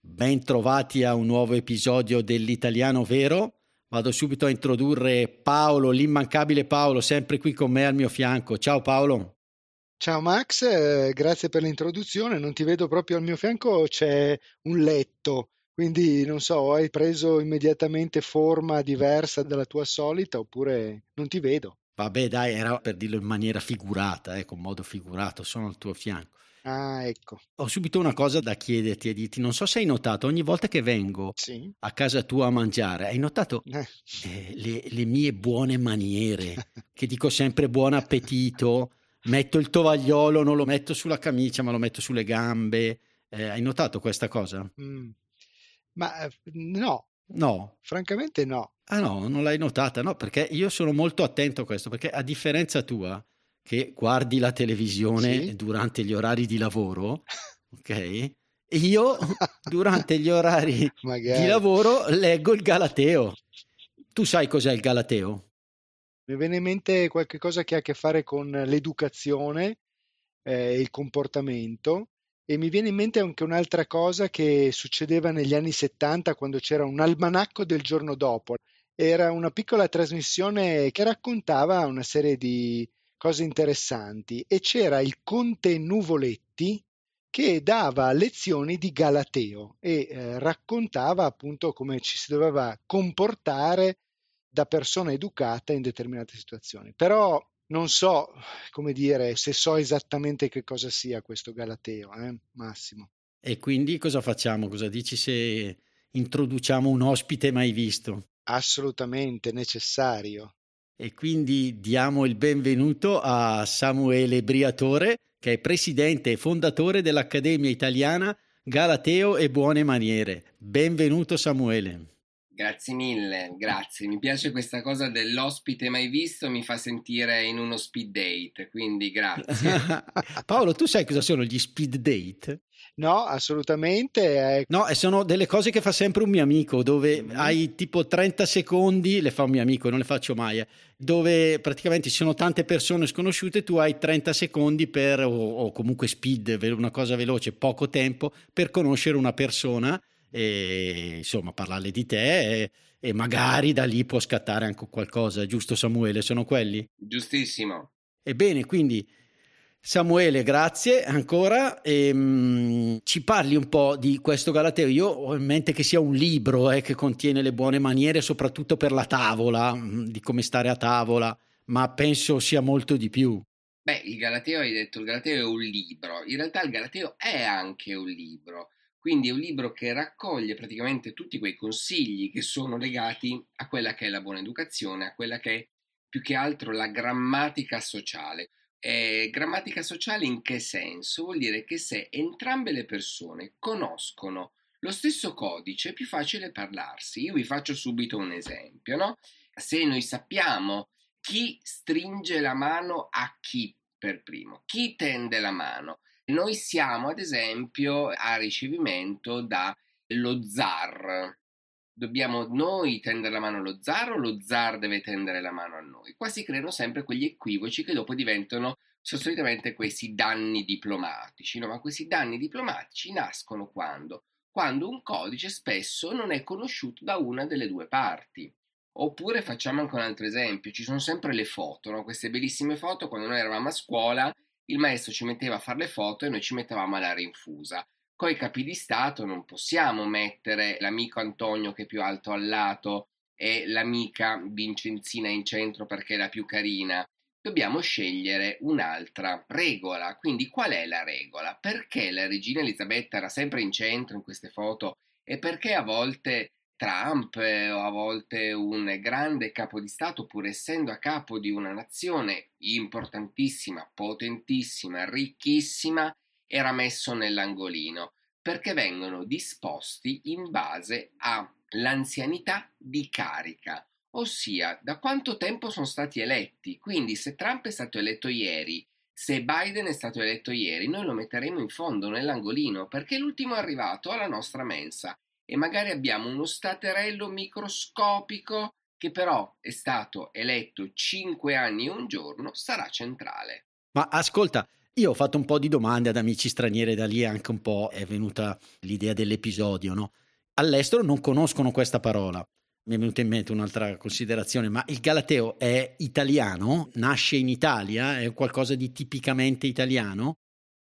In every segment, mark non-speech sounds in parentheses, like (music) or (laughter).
bentrovati a un nuovo episodio dell'Italiano Vero. Vado subito a introdurre Paolo, l'immancabile Paolo, sempre qui con me al mio fianco. Ciao Paolo. Ciao Max, eh, grazie per l'introduzione. Non ti vedo proprio al mio fianco, c'è un letto, quindi non so, hai preso immediatamente forma diversa dalla tua solita oppure non ti vedo. Vabbè, dai, era per dirlo in maniera figurata, eh, con modo figurato, sono al tuo fianco. Ah, ecco. Ho subito una cosa da chiederti e dirti, non so se hai notato, ogni volta che vengo Sì. a casa tua a mangiare, hai notato (laughs) Eh, eh, le, le mie buone maniere, (laughs) che dico sempre buon appetito, metto il tovagliolo, non lo metto sulla camicia, ma lo metto sulle gambe. Eh, hai notato questa cosa? mm. Ma eh, no, No. francamente no. Ah no, non l'hai notata, no, perché io sono molto attento a questo, perché a differenza tua, che guardi la televisione Sì. durante gli orari di lavoro, (laughs) ok? Io durante gli orari (laughs) di lavoro leggo il Galateo. Tu sai cos'è il Galateo? Mi viene in mente qualche cosa che ha a che fare con l'educazione eh, e il comportamento e mi viene in mente anche un'altra cosa che succedeva negli anni 70 quando c'era un almanacco del giorno dopo. Era una piccola trasmissione che raccontava una serie di cose interessanti e c'era il conte Nuvoletti che dava lezioni di Galateo e eh, raccontava appunto come ci si doveva comportare da persona educata in determinate situazioni. Però non so, come dire, se so esattamente che cosa sia questo Galateo, eh, Massimo. E quindi cosa facciamo? Cosa dici se introduciamo un ospite mai visto? Assolutamente necessario. E quindi diamo il benvenuto a Samuele Briatore, che è presidente e fondatore dell'Accademia Italiana Galateo e Buone Maniere. Benvenuto Samuele. Grazie mille, grazie. Mi piace questa cosa dell'ospite mai visto, mi fa sentire in uno speed date, quindi grazie. (laughs) Paolo, tu sai cosa sono gli speed date? No, assolutamente. eh, No, e sono delle cose che fa sempre un mio amico, dove Mm. hai tipo 30 secondi, le fa un mio amico, non le faccio mai, eh, dove praticamente ci sono tante persone sconosciute, tu hai 30 secondi per, o, o comunque speed, una cosa veloce, poco tempo, per conoscere una persona e insomma parlarle di te e, e magari da lì può scattare anche qualcosa, giusto Samuele? Sono quelli? Giustissimo. Ebbene, quindi Samuele, grazie ancora. Ehm, ci parli un po' di questo Galateo. Io ho in mente che sia un libro eh, che contiene le buone maniere, soprattutto per la tavola, mm, di come stare a tavola, ma penso sia molto di più. Beh, il Galateo, hai detto, il Galateo è un libro. In realtà il Galateo è anche un libro. Quindi è un libro che raccoglie praticamente tutti quei consigli che sono legati a quella che è la buona educazione, a quella che è più che altro la grammatica sociale. Eh, grammatica sociale in che senso? Vuol dire che se entrambe le persone conoscono lo stesso codice è più facile parlarsi. Io vi faccio subito un esempio, no? Se noi sappiamo chi stringe la mano a chi per primo, chi tende la mano, noi siamo ad esempio a ricevimento dallo zar. Dobbiamo noi tendere la mano allo zar o lo zar deve tendere la mano a noi? Qua si creano sempre quegli equivoci che dopo diventano solitamente questi danni diplomatici, no? Ma questi danni diplomatici nascono quando? Quando un codice spesso non è conosciuto da una delle due parti. Oppure facciamo anche un altro esempio, ci sono sempre le foto, no? queste bellissime foto quando noi eravamo a scuola, il maestro ci metteva a fare le foto e noi ci mettevamo alla rinfusa. Coi capi di Stato non possiamo mettere l'amico Antonio che è più alto al lato e l'amica Vincenzina in centro perché è la più carina. Dobbiamo scegliere un'altra regola. Quindi qual è la regola? Perché la regina Elisabetta era sempre in centro in queste foto e perché a volte Trump eh, o a volte un grande capo di Stato, pur essendo a capo di una nazione importantissima, potentissima, ricchissima, era messo nell'angolino. perché vengono disposti in base all'anzianità di carica, ossia da quanto tempo sono stati eletti. Quindi se Trump è stato eletto ieri, se Biden è stato eletto ieri, noi lo metteremo in fondo nell'angolino perché l'ultimo arrivato alla nostra mensa e magari abbiamo uno staterello microscopico che però è stato eletto 5 anni e un giorno, sarà centrale. Ma ascolta, io ho fatto un po' di domande ad amici stranieri, da lì anche un po' è venuta l'idea dell'episodio, no? All'estero non conoscono questa parola. Mi è venuta in mente un'altra considerazione, ma il Galateo è italiano? Nasce in Italia? È qualcosa di tipicamente italiano?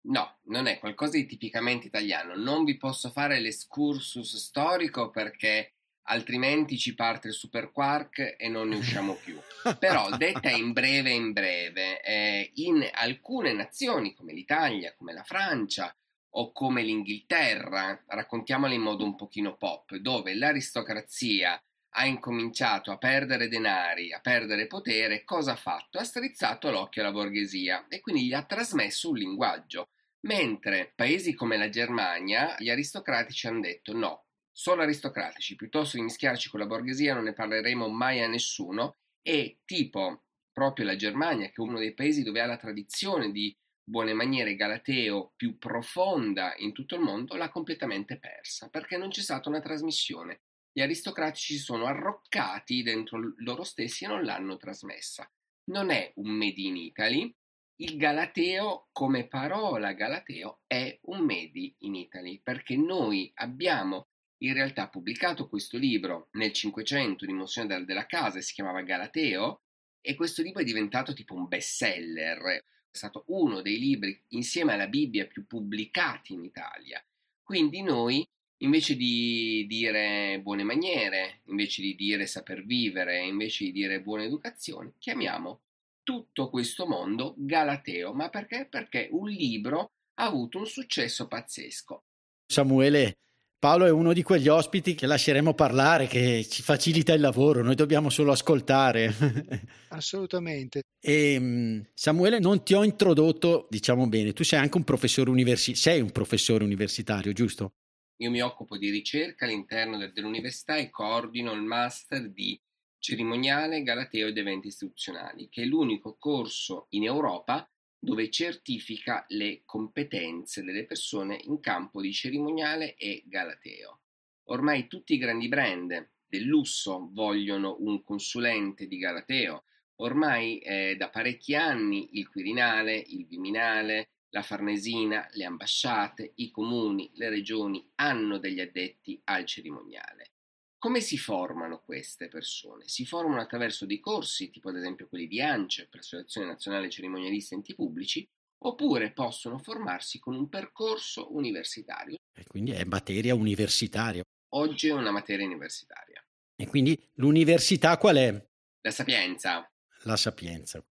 No, non è qualcosa di tipicamente italiano. Non vi posso fare l'escursus storico perché altrimenti ci parte il super quark e non ne usciamo più. Però detta in breve in breve, eh, in alcune nazioni come l'Italia, come la Francia o come l'Inghilterra, raccontiamole in modo un pochino pop, dove l'aristocrazia ha incominciato a perdere denari, a perdere potere, cosa ha fatto? Ha strizzato l'occhio alla borghesia e quindi gli ha trasmesso un linguaggio. Mentre paesi come la Germania, gli aristocratici hanno detto no, solo aristocratici, piuttosto che mischiarci con la borghesia non ne parleremo mai a nessuno e tipo proprio la Germania, che è uno dei paesi dove ha la tradizione di buone maniere galateo più profonda in tutto il mondo, l'ha completamente persa, perché non c'è stata una trasmissione. Gli aristocratici sono arroccati dentro loro stessi e non l'hanno trasmessa. Non è un made in Italy, il Galateo come parola Galateo è un made in Italy perché noi abbiamo in realtà pubblicato questo libro nel 500 di Monsignor della Casa e si chiamava Galateo e questo libro è diventato tipo un bestseller, è stato uno dei libri insieme alla Bibbia più pubblicati in Italia. Quindi noi invece di dire buone maniere, invece di dire saper vivere, invece di dire buona educazione, chiamiamo tutto questo mondo Galateo. Ma perché? Perché un libro ha avuto un successo pazzesco. Samuele, Paolo è uno di quegli ospiti che lasceremo parlare, che ci facilita il lavoro, noi dobbiamo solo ascoltare. (laughs) Assolutamente. E ehm, Samuele, non ti ho introdotto, diciamo bene, tu sei anche un professore universitario, sei un professore universitario, giusto? Io mi occupo di ricerca all'interno dell'università e coordino il master di cerimoniale galateo ed eventi istituzionali, che è l'unico corso in Europa dove certifica le competenze delle persone in campo di cerimoniale e galateo. Ormai tutti i grandi brand del lusso vogliono un consulente di galateo. Ormai eh, da parecchi anni il Quirinale, il Viminale, la Farnesina, le ambasciate, i comuni, le regioni hanno degli addetti al cerimoniale. Come si formano queste persone? Si formano attraverso dei corsi, tipo ad esempio quelli di ANCE, presso l'Azione Nazionale Cerimonialista Enti Pubblici, oppure possono formarsi con un percorso universitario. E quindi è materia universitaria. Oggi è una materia universitaria. E quindi l'università qual è? La Sapienza. La Sapienza,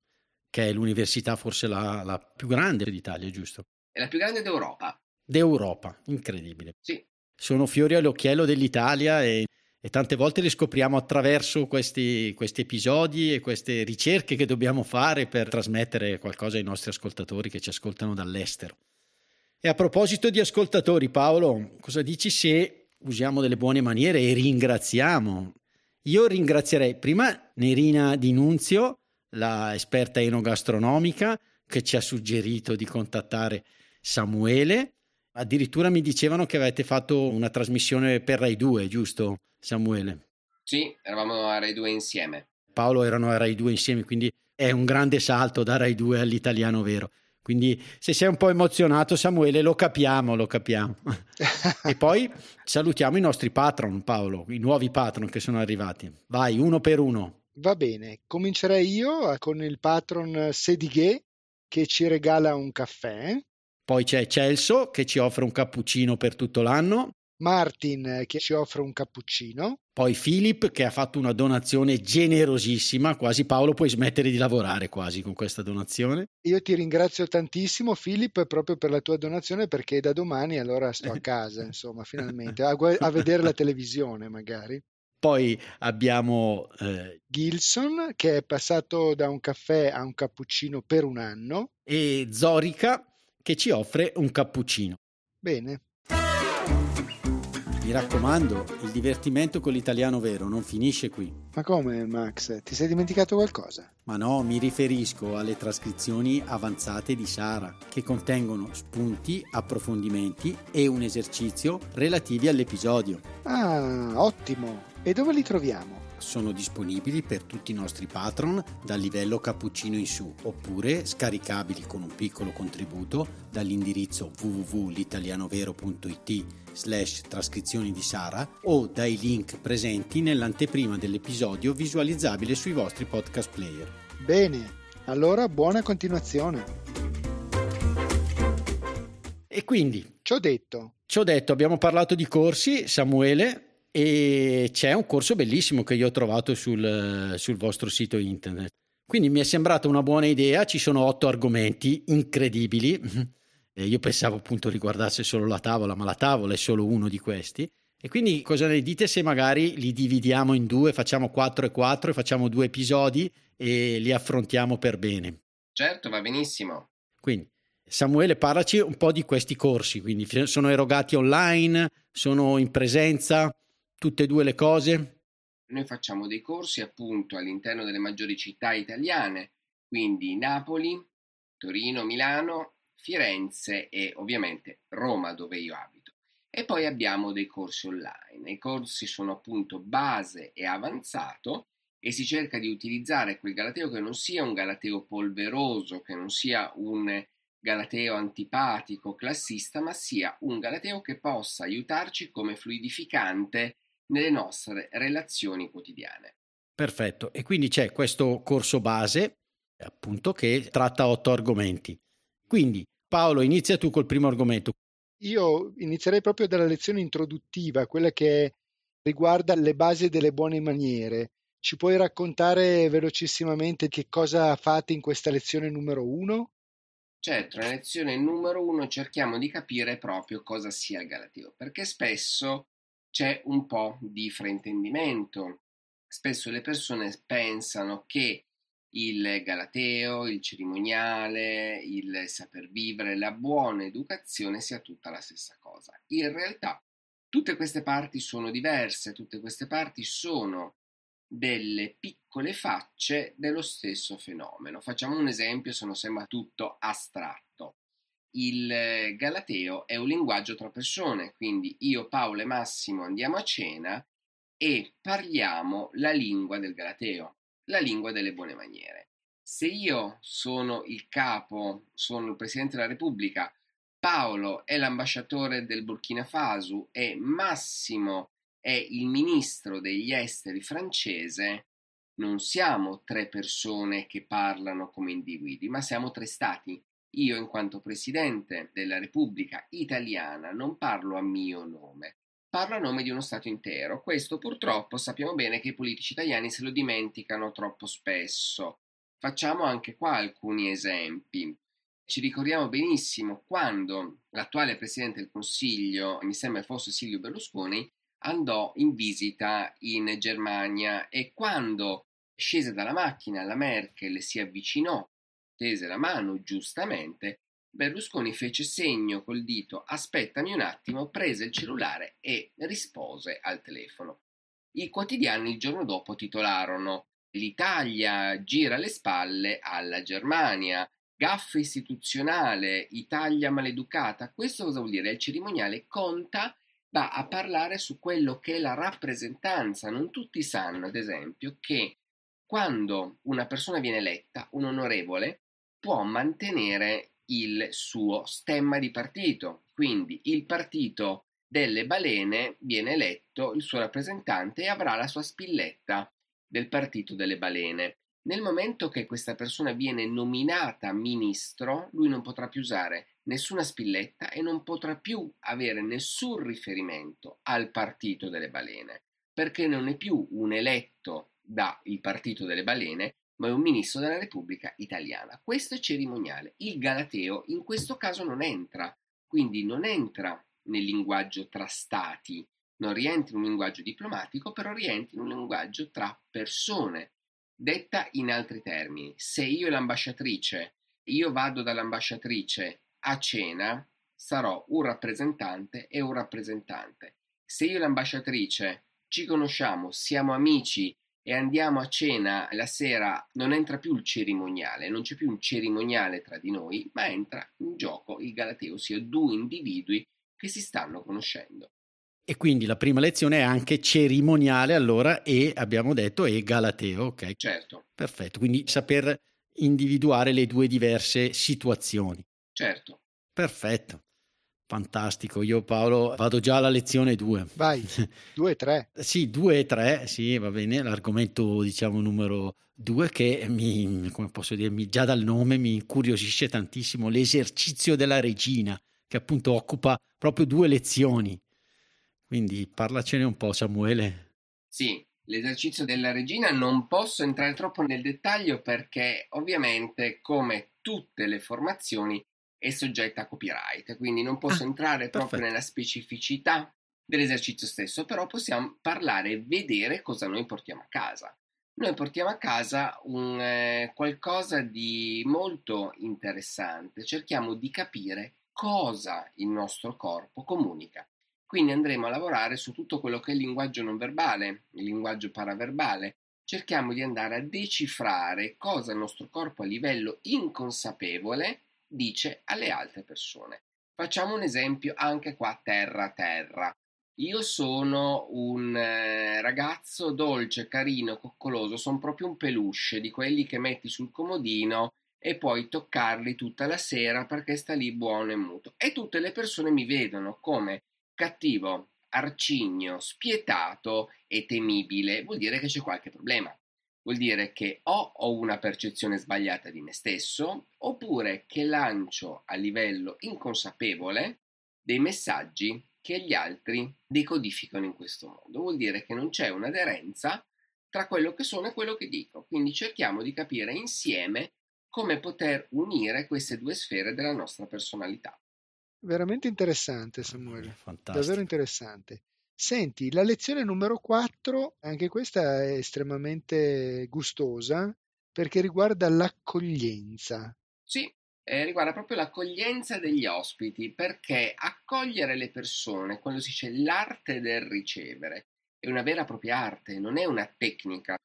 che è l'università forse la, la più grande d'Italia, giusto? È la più grande d'Europa. D'Europa, incredibile. Sì. Sono fiori all'occhiello dell'Italia e e tante volte li scopriamo attraverso questi, questi, episodi e queste ricerche che dobbiamo fare per trasmettere qualcosa ai nostri ascoltatori che ci ascoltano dall'estero. E a proposito di ascoltatori, Paolo, cosa dici se usiamo delle buone maniere e ringraziamo? Io ringrazierei prima Nerina Di Nunzio, la esperta enogastronomica, che ci ha suggerito di contattare Samuele. Addirittura mi dicevano che avete fatto una trasmissione per Rai 2, giusto? Samuele. Sì, eravamo a Rai 2 insieme. Paolo erano a Rai 2 insieme, quindi è un grande salto da Rai 2 all'italiano vero. Quindi se sei un po' emozionato Samuele lo capiamo, lo capiamo. (laughs) e poi salutiamo i nostri patron Paolo, i nuovi patron che sono arrivati. Vai, uno per uno. Va bene, comincerei io con il patron Sedighe che ci regala un caffè. Poi c'è Celso che ci offre un cappuccino per tutto l'anno. Martin che ci offre un cappuccino. Poi Philip che ha fatto una donazione generosissima, quasi Paolo puoi smettere di lavorare quasi con questa donazione. Io ti ringrazio tantissimo Philip proprio per la tua donazione perché da domani allora sto a (laughs) casa, insomma, finalmente, a, a vedere la televisione magari. Poi abbiamo eh... Gilson che è passato da un caffè a un cappuccino per un anno. E Zorica che ci offre un cappuccino. Bene. Mi raccomando, il divertimento con l'italiano vero non finisce qui. Ma come, Max? Ti sei dimenticato qualcosa? Ma no, mi riferisco alle trascrizioni avanzate di Sara, che contengono spunti, approfondimenti e un esercizio relativi all'episodio. Ah, ottimo! E dove li troviamo? sono disponibili per tutti i nostri patron dal livello cappuccino in su oppure scaricabili con un piccolo contributo dall'indirizzo www.litalianovero.it slash trascrizioni di Sara o dai link presenti nell'anteprima dell'episodio visualizzabile sui vostri podcast player. Bene, allora buona continuazione. E quindi... Ci ho detto. Ci ho detto, abbiamo parlato di corsi, Samuele, e c'è un corso bellissimo che io ho trovato sul, sul vostro sito internet. Quindi mi è sembrata una buona idea, ci sono otto argomenti incredibili. (laughs) Io pensavo appunto riguardasse solo la tavola, ma la tavola è solo uno di questi. E quindi cosa ne dite se magari li dividiamo in due, facciamo 4 e 4 e facciamo due episodi e li affrontiamo per bene? Certo, va benissimo. Quindi Samuele, parlaci un po' di questi corsi, quindi sono erogati online, sono in presenza? Tutte e due le cose? Noi facciamo dei corsi appunto all'interno delle maggiori città italiane, quindi Napoli, Torino, Milano, Firenze e ovviamente Roma dove io abito. E poi abbiamo dei corsi online. I corsi sono appunto base e avanzato e si cerca di utilizzare quel galateo che non sia un galateo polveroso, che non sia un galateo antipatico, classista, ma sia un galateo che possa aiutarci come fluidificante nelle nostre relazioni quotidiane. Perfetto, e quindi c'è questo corso base, appunto, che tratta otto argomenti. Quindi, Paolo, inizia tu col primo argomento. Io inizierei proprio dalla lezione introduttiva, quella che riguarda le basi delle buone maniere. Ci puoi raccontare velocissimamente che cosa fate in questa lezione numero uno? Certo, nella lezione numero uno cerchiamo di capire proprio cosa sia il Galateo, perché spesso c'è un po' di fraintendimento. Spesso le persone pensano che il galateo, il cerimoniale, il saper vivere, la buona educazione sia tutta la stessa cosa. In realtà tutte queste parti sono diverse, tutte queste parti sono delle piccole facce dello stesso fenomeno. Facciamo un esempio se non sembra tutto astratto il galateo è un linguaggio tra persone, quindi io, Paolo e Massimo andiamo a cena e parliamo la lingua del galateo, la lingua delle buone maniere. Se io sono il capo, sono il Presidente della Repubblica, Paolo è l'ambasciatore del Burkina Faso e Massimo è il ministro degli esteri francese, non siamo tre persone che parlano come individui, ma siamo tre stati io, in quanto Presidente della Repubblica Italiana, non parlo a mio nome, parlo a nome di uno Stato intero. Questo purtroppo sappiamo bene che i politici italiani se lo dimenticano troppo spesso. Facciamo anche qua alcuni esempi. Ci ricordiamo benissimo quando l'attuale Presidente del Consiglio, mi sembra fosse Silvio Berlusconi, andò in visita in Germania e quando scese dalla macchina la Merkel si avvicinò tese la mano giustamente, Berlusconi fece segno col dito aspettami un attimo, prese il cellulare e rispose al telefono. I quotidiani il giorno dopo titolarono L'Italia gira le spalle alla Germania, gaffa istituzionale, Italia maleducata. Questo cosa vuol dire? Il cerimoniale conta, va a parlare su quello che è la rappresentanza. Non tutti sanno, ad esempio, che quando una persona viene eletta, un onorevole, può mantenere il suo stemma di partito. Quindi il partito delle balene viene eletto il suo rappresentante e avrà la sua spilletta del partito delle balene. Nel momento che questa persona viene nominata ministro, lui non potrà più usare nessuna spilletta e non potrà più avere nessun riferimento al partito delle balene, perché non è più un eletto dal partito delle balene, ma è un ministro della Repubblica Italiana. Questo è cerimoniale. Il Galateo in questo caso non entra, quindi non entra nel linguaggio tra stati, non rientra in un linguaggio diplomatico, però rientra in un linguaggio tra persone. Detta in altri termini, se io e l'ambasciatrice, io vado dall'ambasciatrice a cena, sarò un rappresentante e un rappresentante. se io e l'ambasciatrice ci conosciamo, siamo amici e andiamo a cena la sera, non entra più il cerimoniale, non c'è più un cerimoniale tra di noi, ma entra in gioco il Galateo, ossia due individui che si stanno conoscendo. E quindi la prima lezione è anche cerimoniale, allora, e abbiamo detto e Galateo, ok? Certo. Perfetto, quindi saper individuare le due diverse situazioni. Certo. Perfetto. Fantastico, io Paolo vado già alla lezione 2. Vai, (laughs) 2 e 3. sì, 2 e 3, sì, va bene, l'argomento diciamo numero 2 che mi, come posso dirmi, già dal nome mi incuriosisce tantissimo, l'esercizio della regina, che appunto occupa proprio due lezioni. Quindi parlacene un po' Samuele. Sì, l'esercizio della regina non posso entrare troppo nel dettaglio perché ovviamente come tutte le formazioni è soggetta a copyright, quindi non posso ah, entrare perfetto. proprio nella specificità dell'esercizio stesso, però possiamo parlare e vedere cosa noi portiamo a casa. Noi portiamo a casa un, eh, qualcosa di molto interessante, cerchiamo di capire cosa il nostro corpo comunica. Quindi andremo a lavorare su tutto quello che è il linguaggio non verbale, il linguaggio paraverbale. Cerchiamo di andare a decifrare cosa il nostro corpo a livello inconsapevole dice alle altre persone. Facciamo un esempio anche qua terra a terra. Io sono un eh, ragazzo dolce, carino, coccoloso, sono proprio un peluche di quelli che metti sul comodino e puoi toccarli tutta la sera perché sta lì buono e muto. E tutte le persone mi vedono come cattivo, arcigno, spietato e temibile. Vuol dire che c'è qualche problema vuol dire che o ho una percezione sbagliata di me stesso, oppure che lancio a livello inconsapevole dei messaggi che gli altri decodificano in questo modo. Vuol dire che non c'è un'aderenza tra quello che sono e quello che dico. Quindi cerchiamo di capire insieme come poter unire queste due sfere della nostra personalità. Veramente interessante, Samuele. Fantastico. Davvero interessante. Senti, la lezione numero 4, anche questa è estremamente gustosa perché riguarda l'accoglienza. Sì, eh, riguarda proprio l'accoglienza degli ospiti, perché accogliere le persone, quando si dice l'arte del ricevere, è una vera e propria arte, non è una tecnica.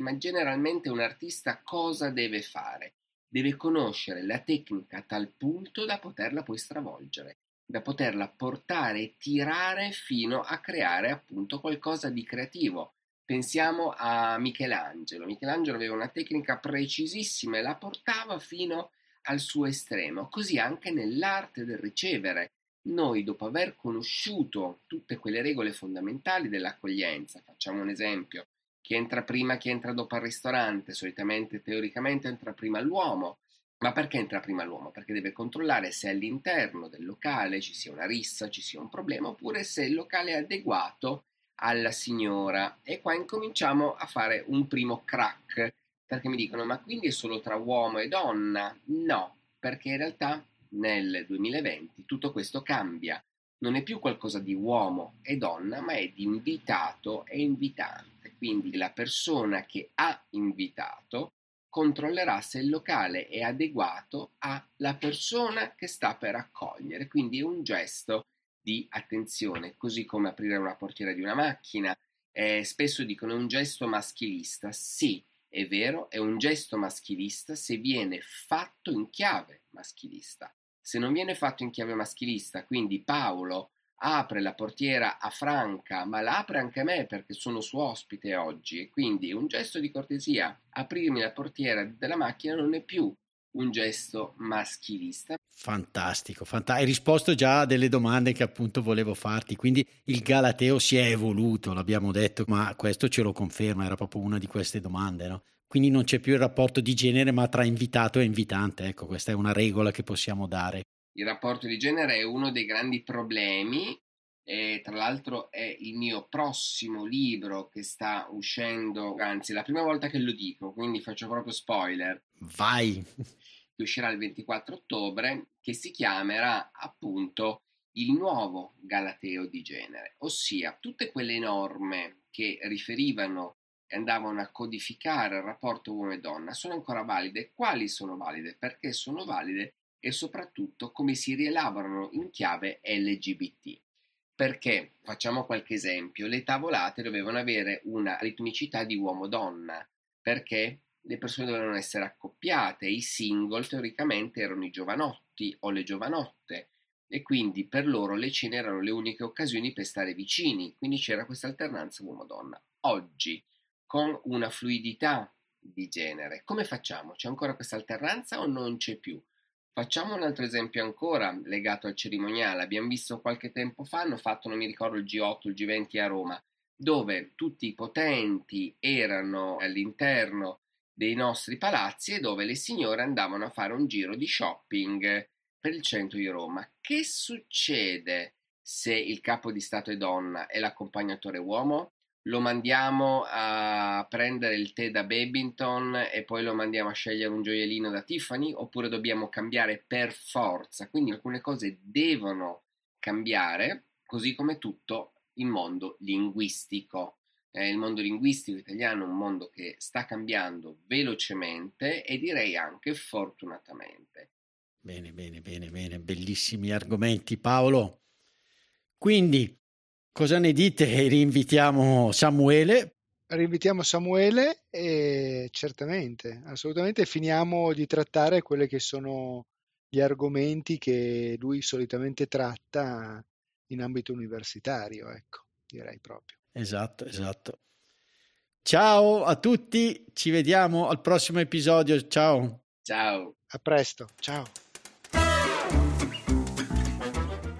Ma generalmente un artista cosa deve fare? Deve conoscere la tecnica a tal punto da poterla poi stravolgere da poterla portare e tirare fino a creare appunto qualcosa di creativo. Pensiamo a Michelangelo. Michelangelo aveva una tecnica precisissima e la portava fino al suo estremo. Così anche nell'arte del ricevere. Noi, dopo aver conosciuto tutte quelle regole fondamentali dell'accoglienza, facciamo un esempio, chi entra prima, chi entra dopo al ristorante, solitamente teoricamente entra prima l'uomo, ma perché entra prima l'uomo? Perché deve controllare se all'interno del locale ci sia una rissa, ci sia un problema, oppure se il locale è adeguato alla signora. E qua incominciamo a fare un primo crack, perché mi dicono, ma quindi è solo tra uomo e donna? No, perché in realtà nel 2020 tutto questo cambia. Non è più qualcosa di uomo e donna, ma è di invitato e invitante. Quindi la persona che ha invitato controllerà se il locale è adeguato alla persona che sta per accogliere, quindi è un gesto di attenzione, così come aprire una portiera di una macchina. Eh, spesso dicono è un gesto maschilista. Sì, è vero, è un gesto maschilista se viene fatto in chiave maschilista. Se non viene fatto in chiave maschilista, quindi Paolo apre la portiera a Franca, ma la apre anche a me perché sono suo ospite oggi e quindi un gesto di cortesia, aprirmi la portiera della macchina non è più un gesto maschilista. Fantastico, fant- hai risposto già a delle domande che appunto volevo farti, quindi il Galateo si è evoluto, l'abbiamo detto, ma questo ce lo conferma, era proprio una di queste domande, no? Quindi non c'è più il rapporto di genere ma tra invitato e invitante, ecco, questa è una regola che possiamo dare il rapporto di genere è uno dei grandi problemi e tra l'altro è il mio prossimo libro che sta uscendo, anzi la prima volta che lo dico, quindi faccio proprio spoiler. Vai! Che uscirà il 24 ottobre, che si chiamerà appunto il nuovo Galateo di genere, ossia tutte quelle norme che riferivano e andavano a codificare il rapporto uomo e donna sono ancora valide. Quali sono valide? Perché sono valide e soprattutto come si rielaborano in chiave LGBT. Perché, facciamo qualche esempio, le tavolate dovevano avere una ritmicità di uomo-donna, perché le persone dovevano essere accoppiate, i single teoricamente erano i giovanotti o le giovanotte e quindi per loro le cene erano le uniche occasioni per stare vicini, quindi c'era questa alternanza uomo-donna. Oggi, con una fluidità di genere, come facciamo? C'è ancora questa alternanza o non c'è più? Facciamo un altro esempio ancora legato al cerimoniale. Abbiamo visto qualche tempo fa, hanno fatto, non mi ricordo, il G8, il G20 a Roma, dove tutti i potenti erano all'interno dei nostri palazzi e dove le signore andavano a fare un giro di shopping per il centro di Roma. Che succede se il capo di Stato è donna e l'accompagnatore uomo? Lo mandiamo a prendere il tè da Babington e poi lo mandiamo a scegliere un gioiellino da Tiffany oppure dobbiamo cambiare per forza? Quindi alcune cose devono cambiare, così come tutto il mondo linguistico. Eh, il mondo linguistico italiano è un mondo che sta cambiando velocemente e direi anche fortunatamente. Bene, bene, bene, bene, bellissimi argomenti Paolo. Quindi, cosa ne dite? Rinvitiamo Samuele. Rinvitiamo Samuele e certamente, assolutamente finiamo di trattare quelli che sono gli argomenti che lui solitamente tratta in ambito universitario, ecco, direi proprio. Esatto, esatto. Ciao a tutti, ci vediamo al prossimo episodio. Ciao. Ciao. A presto. Ciao.